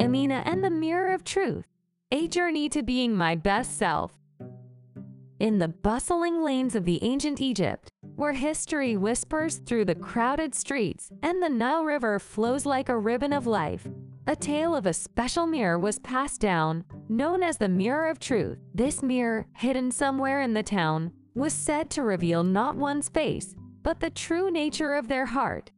Amina and the Mirror of Truth A Journey to Being My Best Self. In the bustling lanes of the ancient Egypt, where history whispers through the crowded streets and the Nile River flows like a ribbon of life, a tale of a special mirror was passed down, known as the Mirror of Truth. This mirror, hidden somewhere in the town, was said to reveal not one's face, but the true nature of their heart.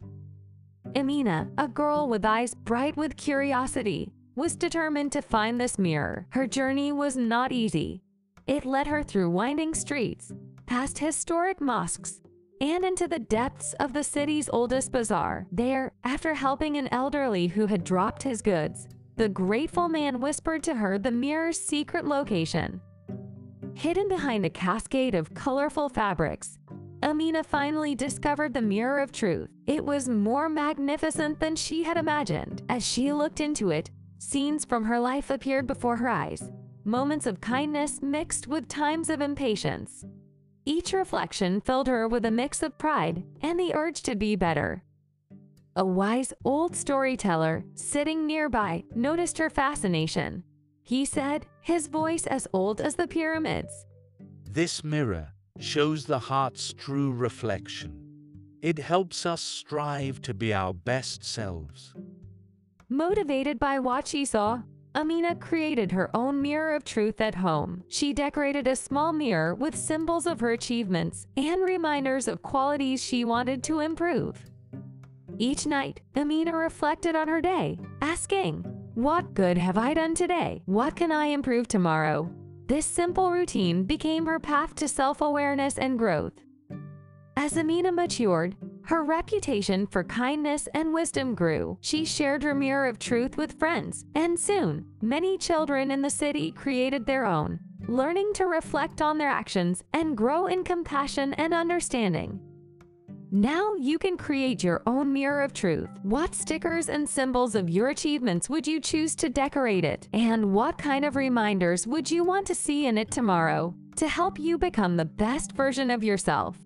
Amina, a girl with eyes bright with curiosity, was determined to find this mirror. Her journey was not easy. It led her through winding streets, past historic mosques, and into the depths of the city's oldest bazaar. There, after helping an elderly who had dropped his goods, the grateful man whispered to her the mirror's secret location. Hidden behind a cascade of colorful fabrics, Amina finally discovered the mirror of truth. It was more magnificent than she had imagined. As she looked into it, scenes from her life appeared before her eyes, moments of kindness mixed with times of impatience. Each reflection filled her with a mix of pride and the urge to be better. A wise old storyteller sitting nearby noticed her fascination. He said, his voice as old as the pyramids. This mirror shows the heart's true reflection. It helps us strive to be our best selves. Motivated by what she saw, Amina created her own mirror of truth at home. She decorated a small mirror with symbols of her achievements and reminders of qualities she wanted to improve. Each night, Amina reflected on her day, asking, What good have I done today? What can I improve tomorrow? This simple routine became her path to self-awareness and growth. As Amina matured, her reputation for kindness and wisdom grew. She shared her mirror of truth with friends, and soon, many children in the city created their own, learning to reflect on their actions and grow in compassion and understanding. Now you can create your own mirror of truth. What stickers and symbols of your achievements would you choose to decorate it? And what kind of reminders would you want to see in it tomorrow to help you become the best version of yourself?